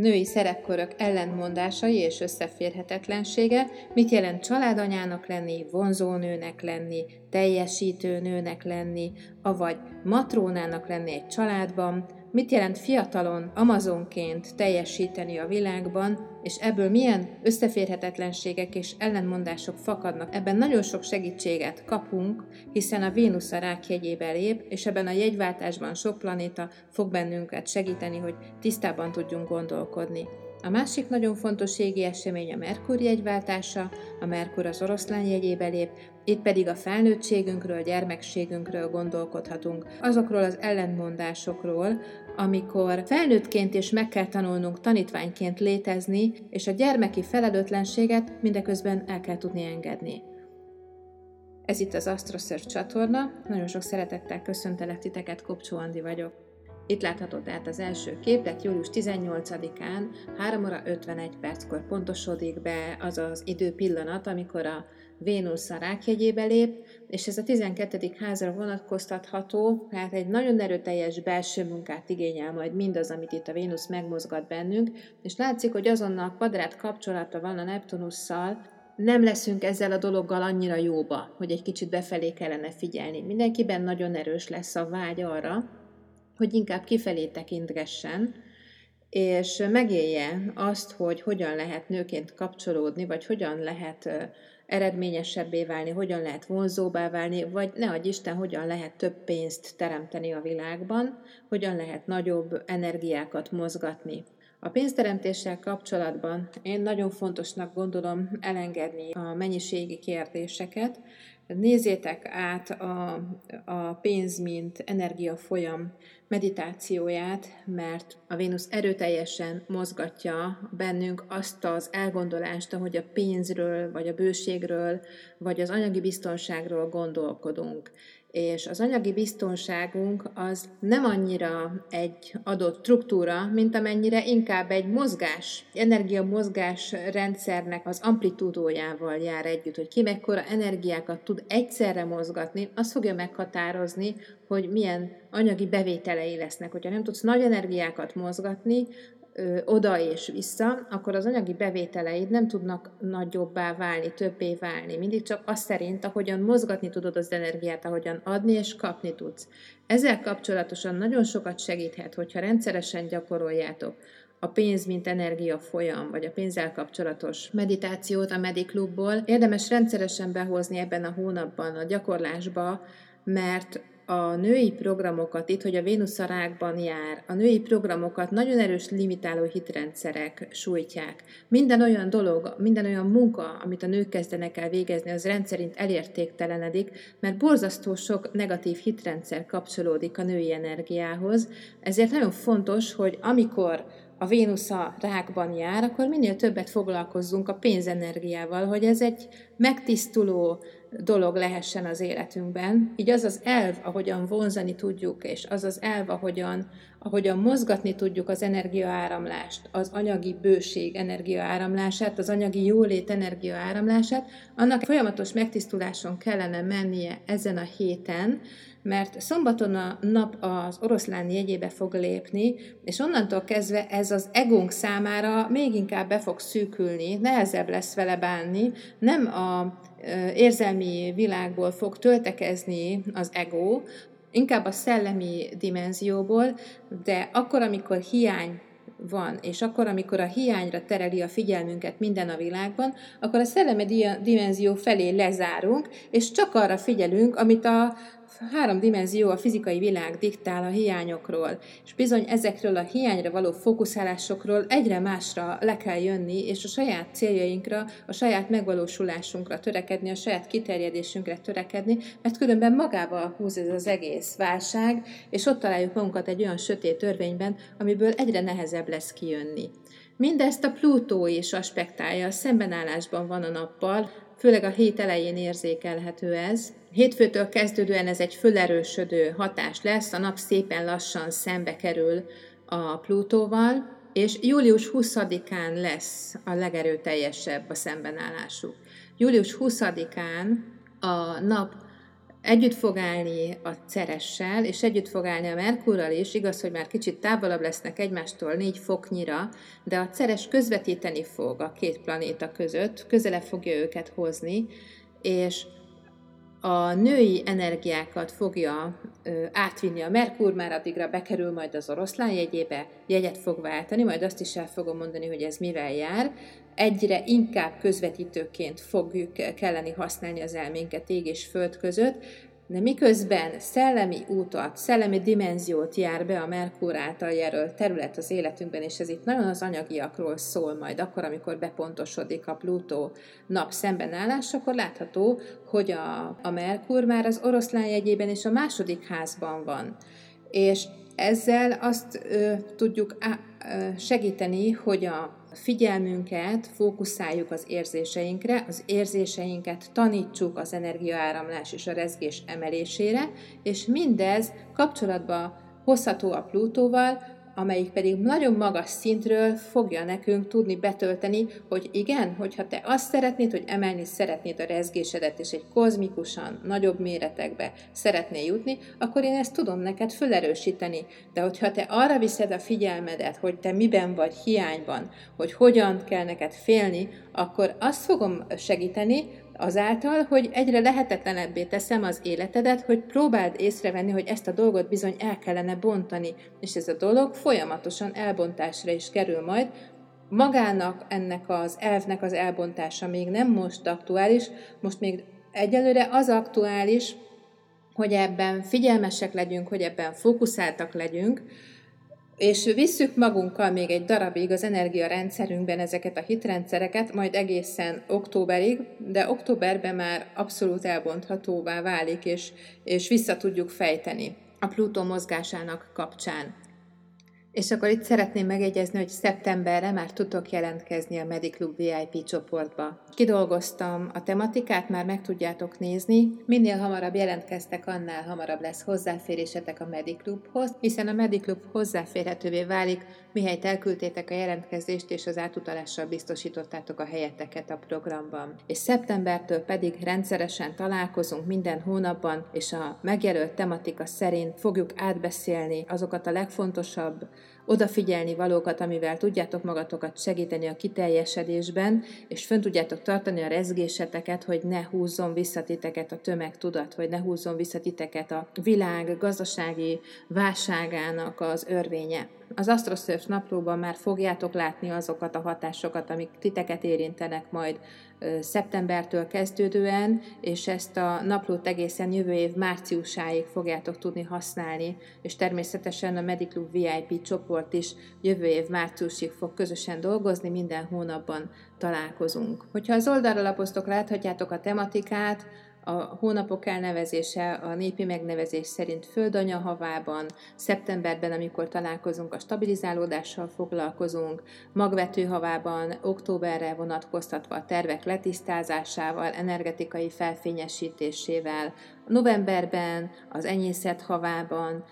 női szerepkörök ellentmondásai és összeférhetetlensége, mit jelent családanyának lenni, vonzónőnek lenni, teljesítő nőnek lenni, avagy matrónának lenni egy családban, mit jelent fiatalon Amazonként teljesíteni a világban, és ebből milyen összeférhetetlenségek és ellentmondások fakadnak. Ebben nagyon sok segítséget kapunk, hiszen a Vénusz a rák jegyébe lép, és ebben a jegyváltásban sok planéta fog bennünket segíteni, hogy tisztában tudjunk gondolkodni. A másik nagyon fontos égi esemény a Merkur jegyváltása, a Merkur az oroszlán jegyébe lép, itt pedig a felnőttségünkről, gyermekségünkről gondolkodhatunk, azokról az ellentmondásokról, amikor felnőttként is meg kell tanulnunk tanítványként létezni, és a gyermeki felelőtlenséget mindeközben el kell tudni engedni. Ez itt az AstroSearch csatorna, nagyon sok szeretettel köszöntelek titeket, Kopcsó Andi vagyok. Itt láthatod tehát az első képet, július 18-án 3 óra 51 perckor pontosodik be az az időpillanat, amikor a Vénusz a rákjegyébe lép, és ez a 12. házra vonatkoztatható, tehát egy nagyon erőteljes belső munkát igényel majd mindaz, amit itt a Vénusz megmozgat bennünk, és látszik, hogy azonnal kvadrát kapcsolata van a Neptunusszal, nem leszünk ezzel a dologgal annyira jóba, hogy egy kicsit befelé kellene figyelni. Mindenkiben nagyon erős lesz a vágy arra, hogy inkább kifelé tekintgessen, és megélje azt, hogy hogyan lehet nőként kapcsolódni, vagy hogyan lehet eredményesebbé válni, hogyan lehet vonzóbbá válni, vagy ne adj Isten, hogyan lehet több pénzt teremteni a világban, hogyan lehet nagyobb energiákat mozgatni. A pénzteremtéssel kapcsolatban én nagyon fontosnak gondolom elengedni a mennyiségi kérdéseket. Nézzétek át a, a pénz, mint energiafolyam meditációját, mert a Vénusz erőteljesen mozgatja bennünk azt az elgondolást, hogy a pénzről, vagy a bőségről, vagy az anyagi biztonságról gondolkodunk és az anyagi biztonságunk az nem annyira egy adott struktúra, mint amennyire inkább egy mozgás, energiamozgás rendszernek az amplitúdójával jár együtt, hogy ki mekkora energiákat tud egyszerre mozgatni, az fogja meghatározni, hogy milyen anyagi bevételei lesznek. Hogyha nem tudsz nagy energiákat mozgatni, ö, oda és vissza, akkor az anyagi bevételeid nem tudnak nagyobbá válni, többé válni. Mindig csak az szerint, ahogyan mozgatni tudod az energiát, ahogyan adni és kapni tudsz. Ezzel kapcsolatosan nagyon sokat segíthet, hogyha rendszeresen gyakoroljátok a pénz, mint energia folyam, vagy a pénzzel kapcsolatos meditációt a Mediklubból. Érdemes rendszeresen behozni ebben a hónapban a gyakorlásba, mert a női programokat, itt, hogy a Vénusz a jár, a női programokat nagyon erős limitáló hitrendszerek sújtják. Minden olyan dolog, minden olyan munka, amit a nők kezdenek el végezni, az rendszerint elértéktelenedik, mert borzasztó sok negatív hitrendszer kapcsolódik a női energiához. Ezért nagyon fontos, hogy amikor a Vénusz a rákban jár, akkor minél többet foglalkozzunk a pénzenergiával, hogy ez egy megtisztuló, dolog lehessen az életünkben. Így az az elv, ahogyan vonzani tudjuk, és az az elv, ahogyan, ahogyan mozgatni tudjuk az energiaáramlást, az anyagi bőség energiaáramlását, az anyagi jólét energiaáramlását, annak folyamatos megtisztuláson kellene mennie ezen a héten, mert szombaton a nap az oroszlán jegyébe fog lépni, és onnantól kezdve ez az egónk számára még inkább be fog szűkülni, nehezebb lesz vele bánni, nem a érzelmi világból fog töltekezni az ego, inkább a szellemi dimenzióból, de akkor, amikor hiány van, és akkor, amikor a hiányra tereli a figyelmünket minden a világban, akkor a szellemi dimenzió felé lezárunk, és csak arra figyelünk, amit a három dimenzió a fizikai világ diktál a hiányokról, és bizony ezekről a hiányra való fókuszálásokról egyre másra le kell jönni, és a saját céljainkra, a saját megvalósulásunkra törekedni, a saját kiterjedésünkre törekedni, mert különben magával húz ez az egész válság, és ott találjuk magunkat egy olyan sötét törvényben, amiből egyre nehezebb lesz kijönni. Mindezt a Plutó is aspektálja, szembenállásban van a nappal, főleg a hét elején érzékelhető ez. Hétfőtől kezdődően ez egy fölerősödő hatás lesz, a nap szépen lassan szembe kerül a Plutóval, és július 20-án lesz a legerőteljesebb a szembenállásuk. Július 20-án a nap együtt fog állni a Ceressel, és együtt fog állni a Merkurral is, igaz, hogy már kicsit távolabb lesznek egymástól négy foknyira, de a Ceres közvetíteni fog a két planéta között, közelebb fogja őket hozni, és a női energiákat fogja ö, átvinni a Merkur, már addigra bekerül majd az oroszlán jegyébe, jegyet fog váltani, majd azt is el fogom mondani, hogy ez mivel jár. Egyre inkább közvetítőként fogjuk kelleni használni az elménket ég és föld között, de miközben szellemi útat, szellemi dimenziót jár be a Merkur által jelölt terület az életünkben, és ez itt nagyon az anyagiakról szól majd, akkor, amikor bepontosodik a Plutó nap szembenállás, akkor látható, hogy a, a Merkur már az oroszlán jegyében és a második házban van. És ezzel azt ö, tudjuk á, ö, segíteni, hogy a figyelmünket fókuszáljuk az érzéseinkre, az érzéseinket tanítsuk az energiaáramlás és a rezgés emelésére, és mindez kapcsolatba hozható a Plutóval, amelyik pedig nagyon magas szintről fogja nekünk tudni betölteni, hogy igen, hogyha te azt szeretnéd, hogy emelni szeretnéd a rezgésedet, és egy kozmikusan nagyobb méretekbe szeretnél jutni, akkor én ezt tudom neked fölerősíteni. De hogyha te arra viszed a figyelmedet, hogy te miben vagy hiányban, hogy hogyan kell neked félni, akkor azt fogom segíteni, azáltal, hogy egyre lehetetlenebbé teszem az életedet, hogy próbáld észrevenni, hogy ezt a dolgot bizony el kellene bontani, és ez a dolog folyamatosan elbontásra is kerül majd, magának ennek az elvnek az elbontása még nem most aktuális, most még egyelőre az aktuális, hogy ebben figyelmesek legyünk, hogy ebben fókuszáltak legyünk, és visszük magunkkal még egy darabig az energiarendszerünkben ezeket a hitrendszereket, majd egészen októberig, de októberben már abszolút elbonthatóvá válik, és, és vissza tudjuk fejteni a Plutó mozgásának kapcsán. És akkor itt szeretném megegyezni, hogy szeptemberre már tudok jelentkezni a Mediclub VIP csoportba. Kidolgoztam a tematikát, már meg tudjátok nézni. Minél hamarabb jelentkeztek, annál hamarabb lesz hozzáférésetek a Mediclubhoz, hiszen a Mediclub hozzáférhetővé válik, mihelyt elküldtétek a jelentkezést, és az átutalással biztosítottátok a helyeteket a programban. És szeptembertől pedig rendszeresen találkozunk minden hónapban, és a megjelölt tematika szerint fogjuk átbeszélni azokat a legfontosabb odafigyelni valókat, amivel tudjátok magatokat segíteni a kiteljesedésben, és fönn tudjátok tartani a rezgéseteket, hogy ne húzzon vissza titeket a tömegtudat, vagy ne húzzon vissza titeket a világ gazdasági válságának az örvénye. Az AstroSurf naplóban már fogjátok látni azokat a hatásokat, amik titeket érintenek majd szeptembertől kezdődően, és ezt a naplót egészen jövő év márciusáig fogjátok tudni használni, és természetesen a Mediclub VIP csoport is jövő év márciusig fog közösen dolgozni, minden hónapban találkozunk. Hogyha az oldalra lapoztok, láthatjátok a tematikát, a hónapok elnevezése a népi megnevezés szerint földanya havában, szeptemberben, amikor találkozunk, a stabilizálódással foglalkozunk, magvető havában, októberre vonatkoztatva a tervek letisztázásával, energetikai felfényesítésével, novemberben, az enyészet havában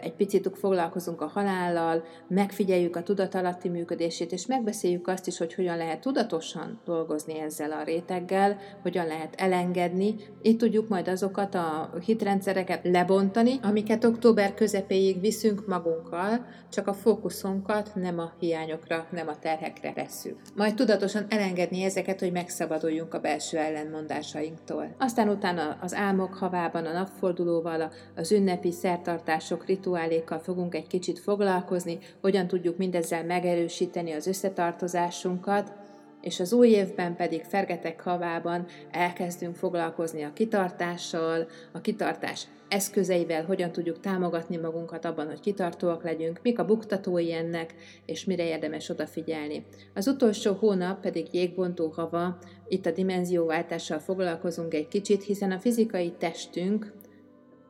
egy picit foglalkozunk a halállal, megfigyeljük a tudatalatti működését, és megbeszéljük azt is, hogy hogyan lehet tudatosan dolgozni ezzel a réteggel, hogyan lehet elengedni. Itt tudjuk majd azokat a hitrendszereket lebontani, amiket október közepéig viszünk magunkkal, csak a fókuszunkat nem a hiányokra, nem a terhekre vesszük. Majd tudatosan elengedni ezeket, hogy megszabaduljunk a belső ellenmondásainktól. Aztán utána az álmok havában, a napfordulóval, az ünnepi szertartások, rituálékkal fogunk egy kicsit foglalkozni, hogyan tudjuk mindezzel megerősíteni az összetartozásunkat, és az új évben pedig Fergetek havában elkezdünk foglalkozni a kitartással, a kitartás eszközeivel, hogyan tudjuk támogatni magunkat abban, hogy kitartóak legyünk, mik a buktatói ennek, és mire érdemes odafigyelni. Az utolsó hónap pedig jégbontó hava, itt a dimenzióváltással foglalkozunk egy kicsit, hiszen a fizikai testünk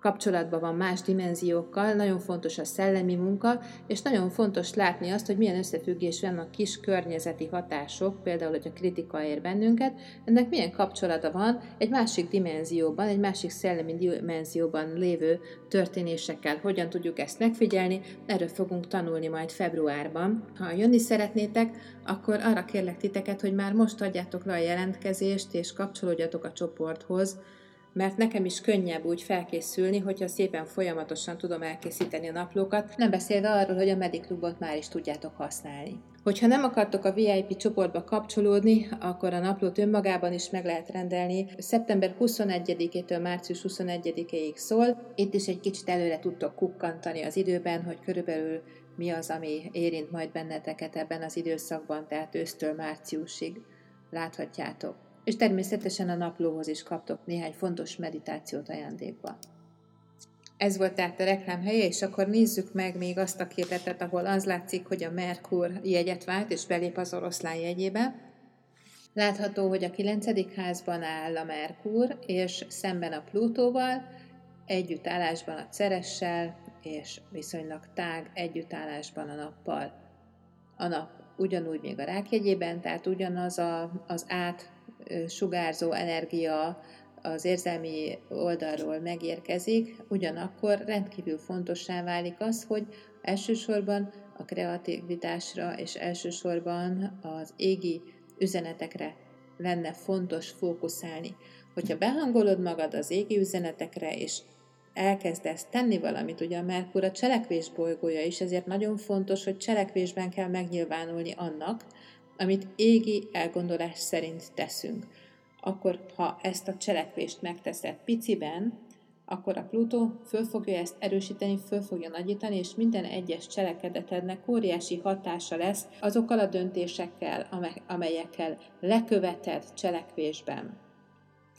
kapcsolatban van más dimenziókkal, nagyon fontos a szellemi munka, és nagyon fontos látni azt, hogy milyen összefüggés van a kis környezeti hatások, például, hogy a kritika ér bennünket, ennek milyen kapcsolata van egy másik dimenzióban, egy másik szellemi dimenzióban lévő történésekkel. Hogyan tudjuk ezt megfigyelni, erről fogunk tanulni majd februárban. Ha jönni szeretnétek, akkor arra kérlek titeket, hogy már most adjátok le a jelentkezést, és kapcsolódjatok a csoporthoz, mert nekem is könnyebb úgy felkészülni, hogyha szépen folyamatosan tudom elkészíteni a naplókat, nem beszélve arról, hogy a Mediklubot már is tudjátok használni. Hogyha nem akartok a VIP csoportba kapcsolódni, akkor a naplót önmagában is meg lehet rendelni. Szeptember 21-től március 21-ig szól. Itt is egy kicsit előre tudtok kukkantani az időben, hogy körülbelül mi az, ami érint majd benneteket ebben az időszakban, tehát ősztől márciusig láthatjátok. És természetesen a naplóhoz is kaptok néhány fontos meditációt ajándékba. Ez volt tehát a reklám helye, és akkor nézzük meg még azt a képletet, ahol az látszik, hogy a Merkur jegyet vált, és belép az oroszlán jegyébe. Látható, hogy a kilencedik házban áll a Merkur, és szemben a Plutóval, együttállásban a Ceressel, és viszonylag tág együttállásban a nappal. A nap ugyanúgy még a rákjegyében, tehát ugyanaz a, az át sugárzó energia az érzelmi oldalról megérkezik, ugyanakkor rendkívül fontossá válik az, hogy elsősorban a kreativitásra és elsősorban az égi üzenetekre lenne fontos fókuszálni. Hogyha behangolod magad az égi üzenetekre, és elkezdesz tenni valamit, ugye a Merkur a cselekvés bolygója is, ezért nagyon fontos, hogy cselekvésben kell megnyilvánulni annak, amit égi elgondolás szerint teszünk. Akkor, ha ezt a cselekvést megteszed piciben, akkor a Plutó föl fogja ezt erősíteni, föl fogja nagyítani, és minden egyes cselekedetednek óriási hatása lesz azokkal a döntésekkel, amelyekkel leköveted cselekvésben.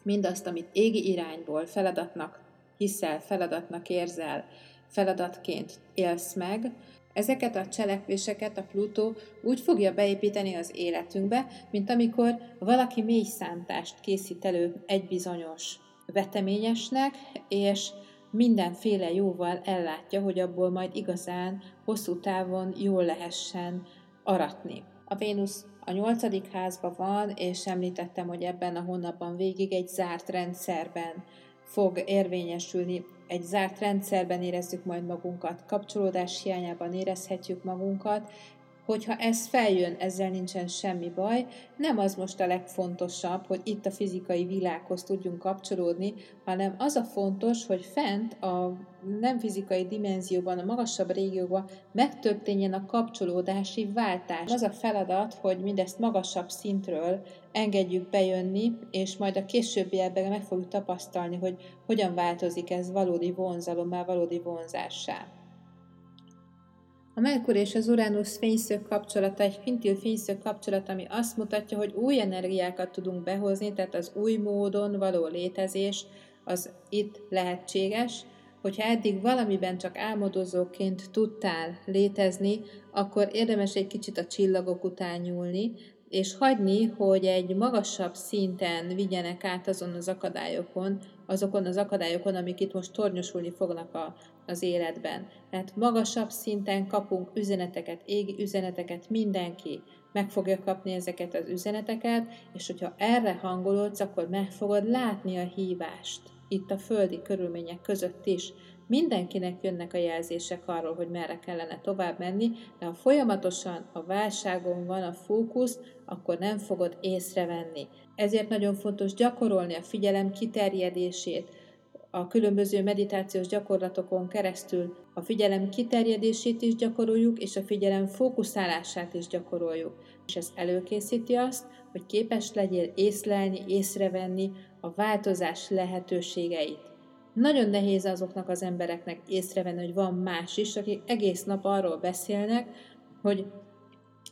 Mindazt, amit égi irányból feladatnak hiszel, feladatnak érzel, feladatként élsz meg, Ezeket a cselekvéseket a Plutó úgy fogja beépíteni az életünkbe, mint amikor valaki mély szántást készít elő egy bizonyos veteményesnek, és mindenféle jóval ellátja, hogy abból majd igazán hosszú távon jól lehessen aratni. A Vénusz a nyolcadik házban van, és említettem, hogy ebben a hónapban végig egy zárt rendszerben fog érvényesülni egy zárt rendszerben érezzük majd magunkat, kapcsolódás hiányában érezhetjük magunkat, hogyha ez feljön, ezzel nincsen semmi baj, nem az most a legfontosabb, hogy itt a fizikai világhoz tudjunk kapcsolódni, hanem az a fontos, hogy fent a nem fizikai dimenzióban, a magasabb régióban megtörténjen a kapcsolódási váltás. Az a feladat, hogy mindezt magasabb szintről engedjük bejönni, és majd a későbbiekben meg fogjuk tapasztalni, hogy hogyan változik ez valódi vonzalommá, valódi vonzássá. A Merkur és az Uranus fényszög kapcsolata egy fintil fényszög kapcsolat, ami azt mutatja, hogy új energiákat tudunk behozni, tehát az új módon való létezés az itt lehetséges. Hogyha eddig valamiben csak álmodozóként tudtál létezni, akkor érdemes egy kicsit a csillagok után nyúlni, és hagyni, hogy egy magasabb szinten vigyenek át azon az akadályokon, azokon az akadályokon, amik itt most tornyosulni fognak a, az életben. Tehát magasabb szinten kapunk üzeneteket, égi üzeneteket, mindenki meg fogja kapni ezeket az üzeneteket, és hogyha erre hangolódsz, akkor meg fogod látni a hívást itt a földi körülmények között is. Mindenkinek jönnek a jelzések arról, hogy merre kellene tovább menni, de ha folyamatosan a válságon van a fókusz, akkor nem fogod észrevenni. Ezért nagyon fontos gyakorolni a figyelem kiterjedését, a különböző meditációs gyakorlatokon keresztül a figyelem kiterjedését is gyakoroljuk, és a figyelem fókuszálását is gyakoroljuk. És ez előkészíti azt, hogy képes legyél észlelni, észrevenni a változás lehetőségeit. Nagyon nehéz azoknak az embereknek észrevenni, hogy van más is, akik egész nap arról beszélnek, hogy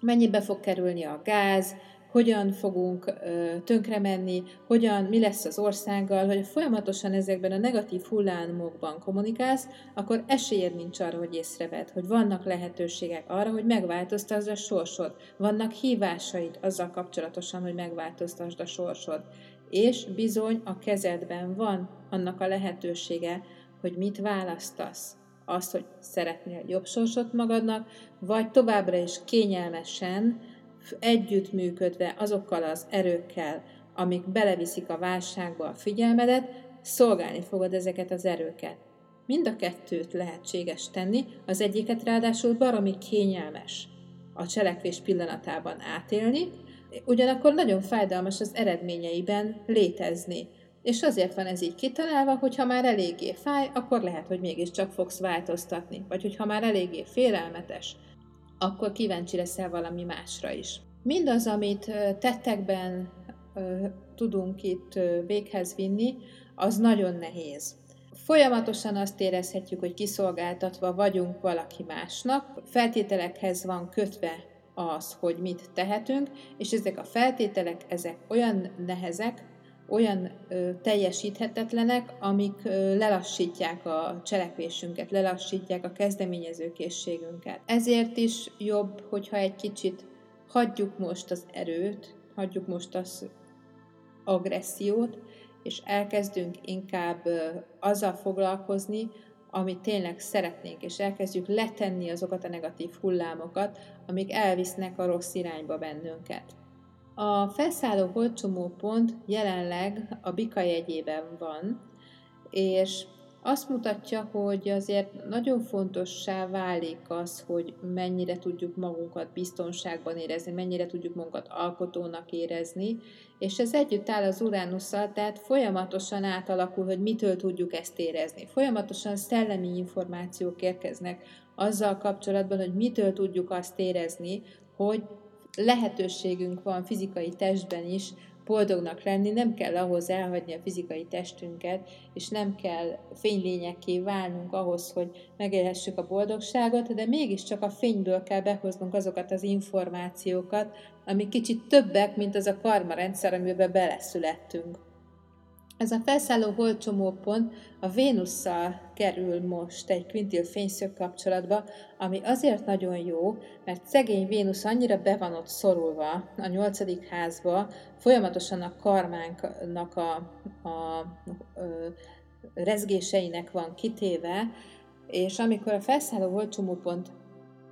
mennyibe fog kerülni a gáz, hogyan fogunk tönkre menni, hogyan, mi lesz az országgal, hogy folyamatosan ezekben a negatív hullámokban kommunikálsz, akkor esélyed nincs arra, hogy észreved, hogy vannak lehetőségek arra, hogy megváltoztasd a sorsod. Vannak hívásaid azzal kapcsolatosan, hogy megváltoztasd a sorsod. És bizony a kezedben van annak a lehetősége, hogy mit választasz azt, hogy szeretnél jobb sorsot magadnak, vagy továbbra is kényelmesen, együttműködve azokkal az erőkkel, amik beleviszik a válságba a figyelmedet, szolgálni fogod ezeket az erőket. Mind a kettőt lehetséges tenni, az egyiket ráadásul baromi kényelmes a cselekvés pillanatában átélni, ugyanakkor nagyon fájdalmas az eredményeiben létezni. És azért van ez így kitalálva, hogy ha már eléggé fáj, akkor lehet, hogy mégiscsak fogsz változtatni. Vagy hogy ha már eléggé félelmetes, akkor kíváncsi leszel valami másra is. Mindaz, amit tettekben tudunk itt véghez vinni, az nagyon nehéz. Folyamatosan azt érezhetjük, hogy kiszolgáltatva vagyunk valaki másnak, feltételekhez van kötve az, hogy mit tehetünk, és ezek a feltételek, ezek olyan nehezek, olyan ö, teljesíthetetlenek, amik ö, lelassítják a cselekvésünket, lelassítják a kezdeményezőkészségünket. Ezért is jobb, hogyha egy kicsit hagyjuk most az erőt, hagyjuk most az agressziót, és elkezdünk inkább ö, azzal foglalkozni, amit tényleg szeretnénk, és elkezdjük letenni azokat a negatív hullámokat, amik elvisznek a rossz irányba bennünket. A felszálló holdcsomópont jelenleg a Bika jegyében van, és azt mutatja, hogy azért nagyon fontossá válik az, hogy mennyire tudjuk magunkat biztonságban érezni, mennyire tudjuk magunkat alkotónak érezni, és ez együtt áll az Uránusszal, tehát folyamatosan átalakul, hogy mitől tudjuk ezt érezni. Folyamatosan szellemi információk érkeznek azzal kapcsolatban, hogy mitől tudjuk azt érezni, hogy lehetőségünk van fizikai testben is boldognak lenni, nem kell ahhoz elhagyni a fizikai testünket, és nem kell fénylényekké válnunk ahhoz, hogy megélhessük a boldogságot, de mégiscsak a fényből kell behoznunk azokat az információkat, amik kicsit többek, mint az a karma rendszer, amiben beleszülettünk. Ez a felszálló holdcsomópont a Vénusszal kerül most egy kvintil fényszög kapcsolatba, ami azért nagyon jó, mert szegény Vénusz annyira be van ott szorulva a nyolcadik házba, folyamatosan a karmánknak a, a, a, a rezgéseinek van kitéve, és amikor a felszálló holdcsomópont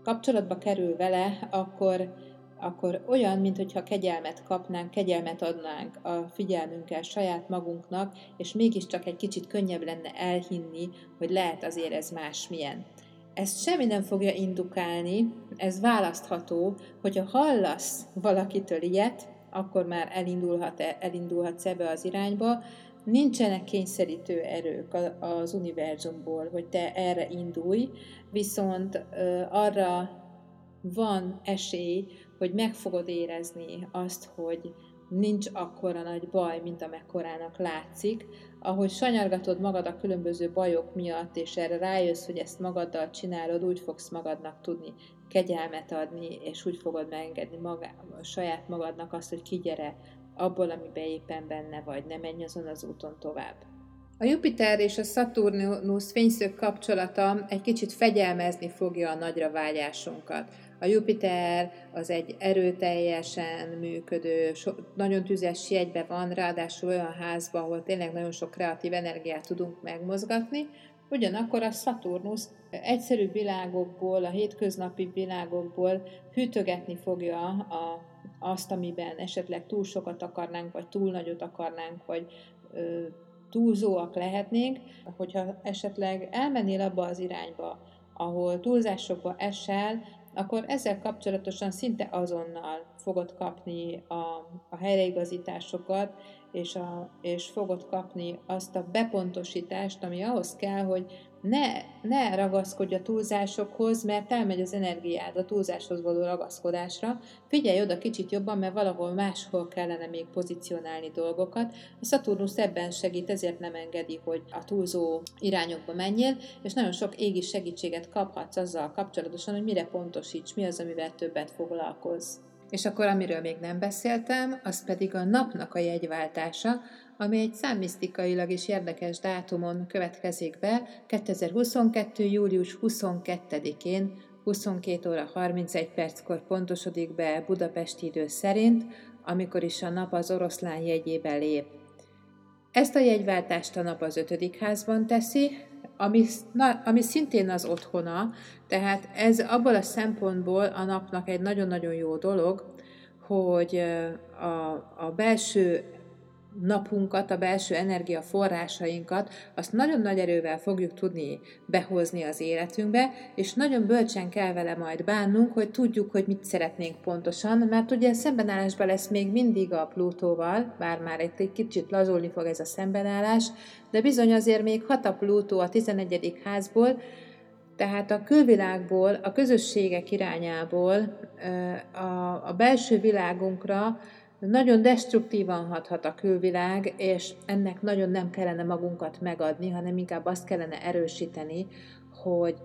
kapcsolatba kerül vele, akkor akkor olyan, mintha kegyelmet kapnánk, kegyelmet adnánk a figyelmünkkel saját magunknak, és mégiscsak egy kicsit könnyebb lenne elhinni, hogy lehet azért ez másmilyen. Ezt semmi nem fogja indukálni, ez választható, hogyha hallasz valakitől ilyet, akkor már elindulhat, elindulhatsz ebbe az irányba, nincsenek kényszerítő erők az univerzumból, hogy te erre indulj, viszont arra van esély, hogy meg fogod érezni azt, hogy nincs akkora nagy baj, mint amekkorának látszik, ahogy sanyargatod magad a különböző bajok miatt, és erre rájössz, hogy ezt magaddal csinálod, úgy fogsz magadnak tudni kegyelmet adni, és úgy fogod megengedni magá, saját magadnak azt, hogy kigyere abból, amiben éppen benne vagy, ne menj azon az úton tovább. A Jupiter és a Saturnus fényszög kapcsolata egy kicsit fegyelmezni fogja a nagyra vágyásunkat. A Jupiter az egy erőteljesen működő, so, nagyon tüzes jegybe van, ráadásul olyan házban, ahol tényleg nagyon sok kreatív energiát tudunk megmozgatni, Ugyanakkor a Saturnus egyszerű világokból, a hétköznapi világokból hűtögetni fogja a, azt, amiben esetleg túl sokat akarnánk, vagy túl nagyot akarnánk, vagy ö, túlzóak lehetnénk, hogyha esetleg elmennél abba az irányba, ahol túlzásokba esel, akkor ezzel kapcsolatosan szinte azonnal fogod kapni a, a helyreigazításokat, és, a, és fogod kapni azt a bepontosítást, ami ahhoz kell, hogy ne, ne ragaszkodj a túlzásokhoz, mert elmegy az energiád a túlzáshoz való ragaszkodásra. Figyelj oda kicsit jobban, mert valahol máshol kellene még pozícionálni dolgokat. A Saturnus ebben segít, ezért nem engedi, hogy a túlzó irányokba menjél, és nagyon sok égi segítséget kaphatsz azzal kapcsolatosan, hogy mire pontosíts, mi az, amivel többet foglalkozz. És akkor, amiről még nem beszéltem, az pedig a napnak a jegyváltása, ami egy számmisztikailag is érdekes dátumon következik be, 2022. július 22-én 22 óra 31 perckor pontosodik be Budapesti idő szerint, amikor is a nap az oroszlán jegyébe lép. Ezt a jegyváltást a nap az ötödik házban teszi, ami, na, ami szintén az otthona, tehát ez abból a szempontból a napnak egy nagyon-nagyon jó dolog, hogy a, a belső napunkat, a belső energiaforrásainkat, azt nagyon nagy erővel fogjuk tudni behozni az életünkbe, és nagyon bölcsen kell vele majd bánnunk, hogy tudjuk, hogy mit szeretnénk pontosan, mert ugye szembenállásban lesz még mindig a Plutóval, bár már egy, egy kicsit lazulni fog ez a szembenállás, de bizony azért még hat a Plutó a 11. házból, tehát a külvilágból, a közösségek irányából, a, a belső világunkra nagyon destruktívan hathat a külvilág, és ennek nagyon nem kellene magunkat megadni, hanem inkább azt kellene erősíteni, hogy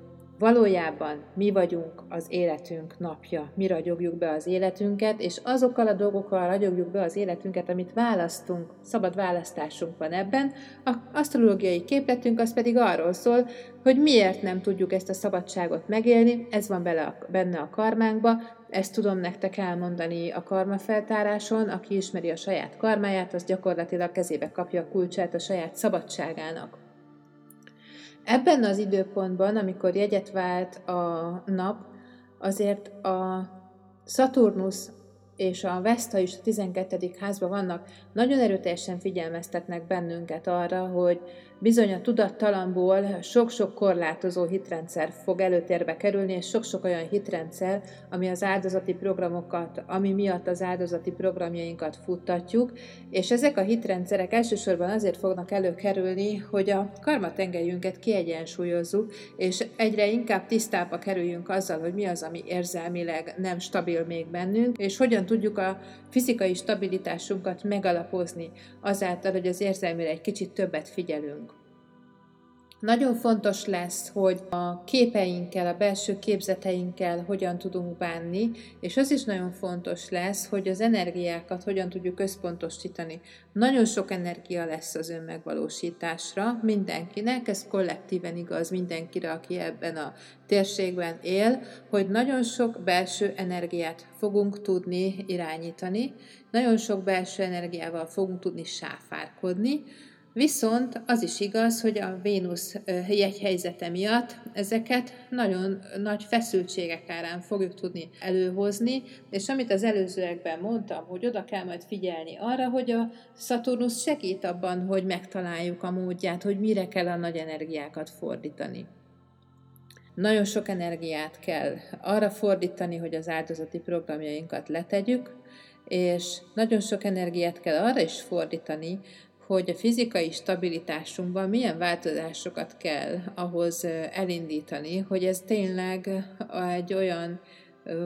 valójában mi vagyunk az életünk napja, mi ragyogjuk be az életünket, és azokkal a dolgokkal ragyogjuk be az életünket, amit választunk, szabad választásunk van ebben. A asztrológiai képletünk az pedig arról szól, hogy miért nem tudjuk ezt a szabadságot megélni, ez van benne a karmánkba, ezt tudom nektek elmondani a karmafeltáráson, aki ismeri a saját karmáját, az gyakorlatilag kezébe kapja a kulcsát a saját szabadságának. Ebben az időpontban, amikor jegyet vált a nap, azért a Szaturnusz és a Vesta is a 12. házban vannak, nagyon erőteljesen figyelmeztetnek bennünket arra, hogy bizony a tudattalamból sok-sok korlátozó hitrendszer fog előtérbe kerülni, és sok-sok olyan hitrendszer, ami az áldozati programokat, ami miatt az áldozati programjainkat futtatjuk, és ezek a hitrendszerek elsősorban azért fognak előkerülni, hogy a karmatengelyünket kiegyensúlyozzuk, és egyre inkább tisztába kerüljünk azzal, hogy mi az, ami érzelmileg nem stabil még bennünk, és hogyan tudjuk a fizikai stabilitásunkat megalapozni azáltal, hogy az érzelmére egy kicsit többet figyelünk. Nagyon fontos lesz, hogy a képeinkkel, a belső képzeteinkkel hogyan tudunk bánni, és az is nagyon fontos lesz, hogy az energiákat hogyan tudjuk összpontosítani. Nagyon sok energia lesz az önmegvalósításra mindenkinek, ez kollektíven igaz mindenkire, aki ebben a térségben él, hogy nagyon sok belső energiát fogunk tudni irányítani, nagyon sok belső energiával fogunk tudni sáfárkodni, Viszont az is igaz, hogy a Vénusz jegyhelyzete miatt ezeket nagyon nagy feszültségek árán fogjuk tudni előhozni, és amit az előzőekben mondtam, hogy oda kell majd figyelni arra, hogy a Szaturnusz segít abban, hogy megtaláljuk a módját, hogy mire kell a nagy energiákat fordítani. Nagyon sok energiát kell arra fordítani, hogy az áldozati programjainkat letegyük, és nagyon sok energiát kell arra is fordítani, hogy a fizikai stabilitásunkban milyen változásokat kell ahhoz elindítani, hogy ez tényleg egy olyan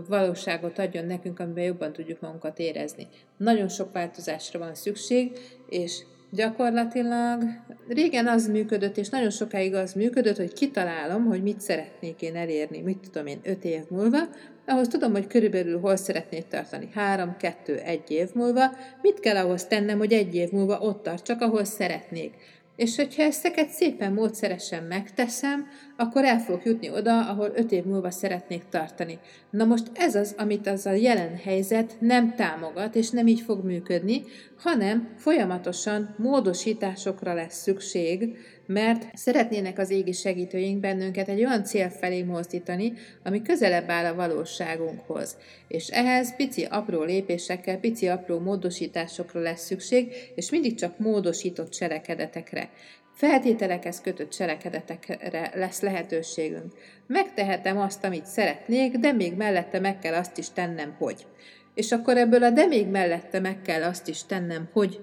valóságot adjon nekünk, amiben jobban tudjuk magunkat érezni. Nagyon sok változásra van szükség, és gyakorlatilag régen az működött, és nagyon sokáig az működött, hogy kitalálom, hogy mit szeretnék én elérni, mit tudom én, öt év múlva, ahhoz tudom, hogy körülbelül hol szeretnék tartani. Három, kettő, egy év múlva. Mit kell ahhoz tennem, hogy egy év múlva ott tartsak, ahol szeretnék. És hogyha ezteket szépen módszeresen megteszem, akkor el fogok jutni oda, ahol öt év múlva szeretnék tartani. Na most ez az, amit az a jelen helyzet nem támogat, és nem így fog működni, hanem folyamatosan módosításokra lesz szükség, mert szeretnének az égi segítőink bennünket egy olyan cél felé mozdítani, ami közelebb áll a valóságunkhoz. És ehhez pici apró lépésekkel, pici apró módosításokra lesz szükség, és mindig csak módosított cselekedetekre. Feltételekhez kötött cselekedetekre lesz lehetőségünk. Megtehetem azt, amit szeretnék, de még mellette meg kell azt is tennem, hogy. És akkor ebből a de még mellette meg kell azt is tennem, hogy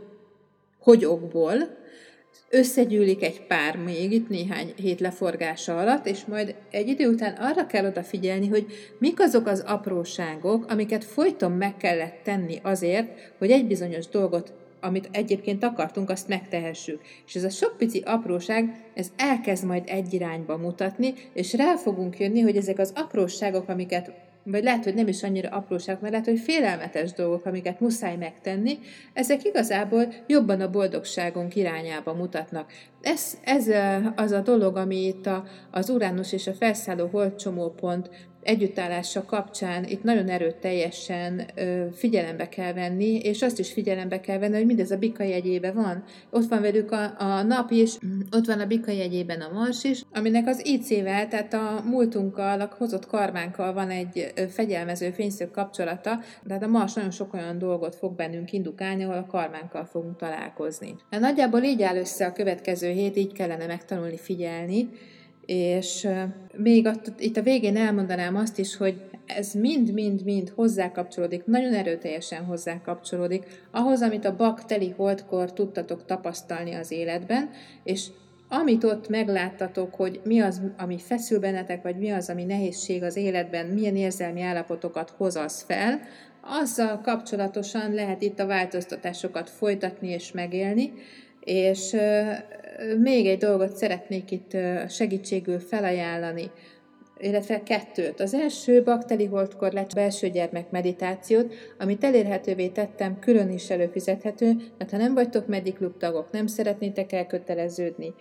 hogy okból, összegyűlik egy pár még itt néhány hét leforgása alatt, és majd egy idő után arra kell odafigyelni, hogy mik azok az apróságok, amiket folyton meg kellett tenni azért, hogy egy bizonyos dolgot amit egyébként akartunk, azt megtehessük. És ez a sok pici apróság, ez elkezd majd egy irányba mutatni, és rá fogunk jönni, hogy ezek az apróságok, amiket vagy lehet, hogy nem is annyira apróság, mert lehet, hogy félelmetes dolgok, amiket muszáj megtenni, ezek igazából jobban a boldogságunk irányába mutatnak. Ez, ez az a dolog, ami itt a, az Uránusz és a felszálló holdcsomópont együttállása kapcsán itt nagyon erőteljesen ö, figyelembe kell venni, és azt is figyelembe kell venni, hogy mindez a bika jegyébe van. Ott van velük a, a nap is, ott van a bika jegyében a mars is, aminek az IC-vel, tehát a múltunkkal, a hozott karmánkkal van egy fegyelmező fényszög kapcsolata, tehát a mars nagyon sok olyan dolgot fog bennünk indukálni, ahol a karmánkkal fogunk találkozni. De nagyjából így áll össze a következő hét, így kellene megtanulni figyelni, és még ott, itt a végén elmondanám azt is, hogy ez mind-mind-mind hozzá kapcsolódik, nagyon erőteljesen hozzá kapcsolódik ahhoz, amit a bakteli holdkor tudtatok tapasztalni az életben, és amit ott megláttatok, hogy mi az, ami feszül bennetek, vagy mi az, ami nehézség az életben, milyen érzelmi állapotokat hoz az fel, azzal kapcsolatosan lehet itt a változtatásokat folytatni és megélni, és még egy dolgot szeretnék itt segítségül felajánlani, illetve kettőt. Az első bakteli holdkor lett belső gyermek meditációt, amit elérhetővé tettem, külön is előfizethető, mert ha nem vagytok Mediklub tagok, nem szeretnétek elköteleződni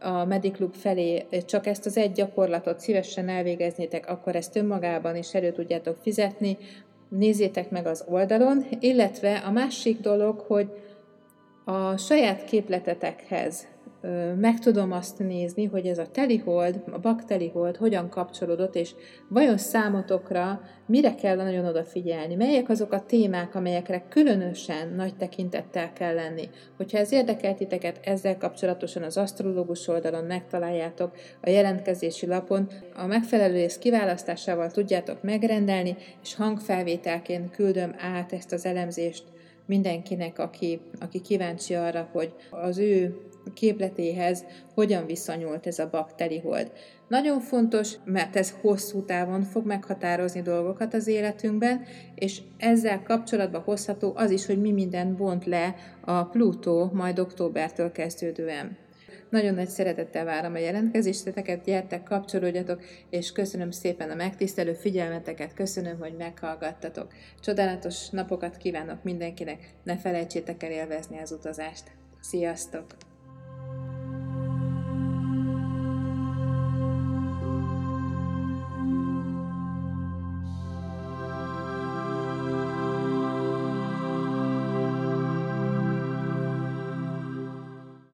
a Mediklub felé, csak ezt az egy gyakorlatot szívesen elvégeznétek, akkor ezt önmagában is elő tudjátok fizetni, nézzétek meg az oldalon, illetve a másik dolog, hogy a saját képletetekhez meg tudom azt nézni, hogy ez a telihold, a baktelihold hogyan kapcsolódott, és vajon számotokra mire kell nagyon odafigyelni, melyek azok a témák, amelyekre különösen nagy tekintettel kell lenni. Hogyha ez érdekel ezzel kapcsolatosan az asztrológus oldalon megtaláljátok a jelentkezési lapon, a megfelelő rész kiválasztásával tudjátok megrendelni, és hangfelvételként küldöm át ezt az elemzést mindenkinek, aki, aki kíváncsi arra, hogy az ő képletéhez hogyan viszonyult ez a bakteri-hold. Nagyon fontos, mert ez hosszú távon fog meghatározni dolgokat az életünkben, és ezzel kapcsolatban hozható az is, hogy mi minden bont le a Plutó majd októbertől kezdődően. Nagyon nagy szeretettel várom a jelentkezéseteket, gyertek, kapcsolódjatok, és köszönöm szépen a megtisztelő figyelmeteket, köszönöm, hogy meghallgattatok. Csodálatos napokat kívánok mindenkinek, ne felejtsétek el élvezni az utazást. Sziasztok!